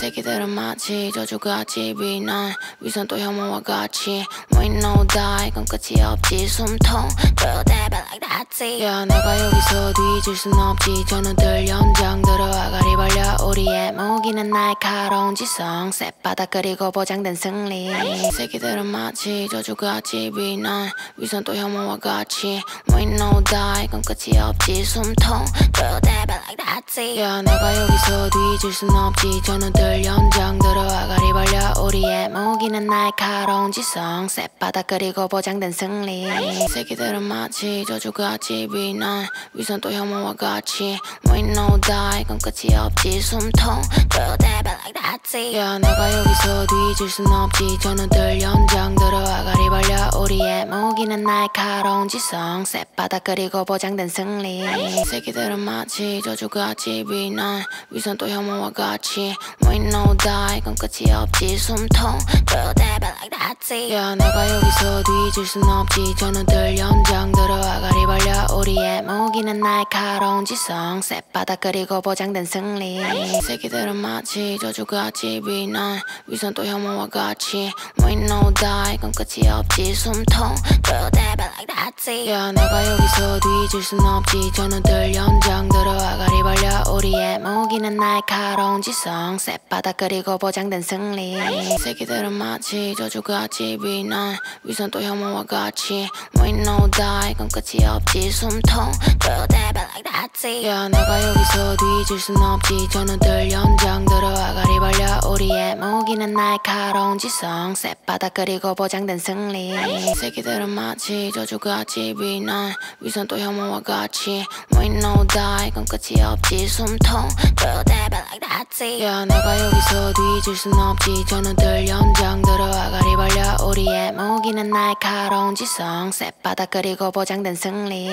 새끼들은 마치 저주같이 비난. 위선 또 혐오와 같이. We know die 이건 끝이 없지. 숨통 that bad like that's 야 내가 여기서 뒤질 순 없지. 가리 벌려 무기는 날카로운 지성 쌔바닥 그리고 보장된 승리. 새끼들은 마치 저주같이 비난 위선 또 혐오와 같이. We know die 이건 끝이 없지. 숨통 that bad like that's 야 내가 여기서 뒤질 순 없지. 저놈들 연장 들어와 가리 벌려 우리의 무기는 날카로운 지성 쌔바닥 그리고 보장된 승리. 새끼들은 마치 저주같이 비난 위선 또 혐오와 같이. We know die 이건 끝이 없지. 숨통 That 야 내가 여기서 뒤질 순 없지. 저놈들 연장 들어와 가리 벌려 우리의 무기는 날카로운 지성 쌔바닥 그리고 보장된 승리. 새끼들은 마치 저주같이 비난 위선 또 혐오와 같이. We know die 이건 끝이 없지. 숨통 that bad like that's 야 내가 여기서 뒤질 순 없지. 저놈들 연장 들어와 가리 벌려 우리의 무기는 날카로운 지성 쌔바닥 그리고 보장된 승리. 새끼들은 마치 저주같이 비난 위선 또 혐오와 같이. We know die 이건 끝이 없지. 숨통 that bad like that's 야 내가 여기서 뒤질 순 없지. 저놈들 연장 들어와 가리 벌려. 우리의 무기는 날카로운 지성 쌔바닥 그리고 보장된 승리. 새끼들은 마치 저주같이 비난 위선 또 혐오와 같이. We know die 이건 끝이 없지. 숨통 That 야 내가 여기서 뒤질 순 없지. 저놈들 연장 들어와 가리 벌려 우리의 무기는 날카로운 지성. 쌔바닥 그리고 보장된 승리. 새끼들은 마치 저주같이 비난 위선 또 혐오와 같이. We know die 이건 끝이 없지. 숨통 Through that bad like that's 야 내가 여기서 뒤질 순 없지. 저놈들 연장 들어와 가리 벌려 우리의 무기는 날카로운 지성. 쌔바닥 그리고 보장된 승리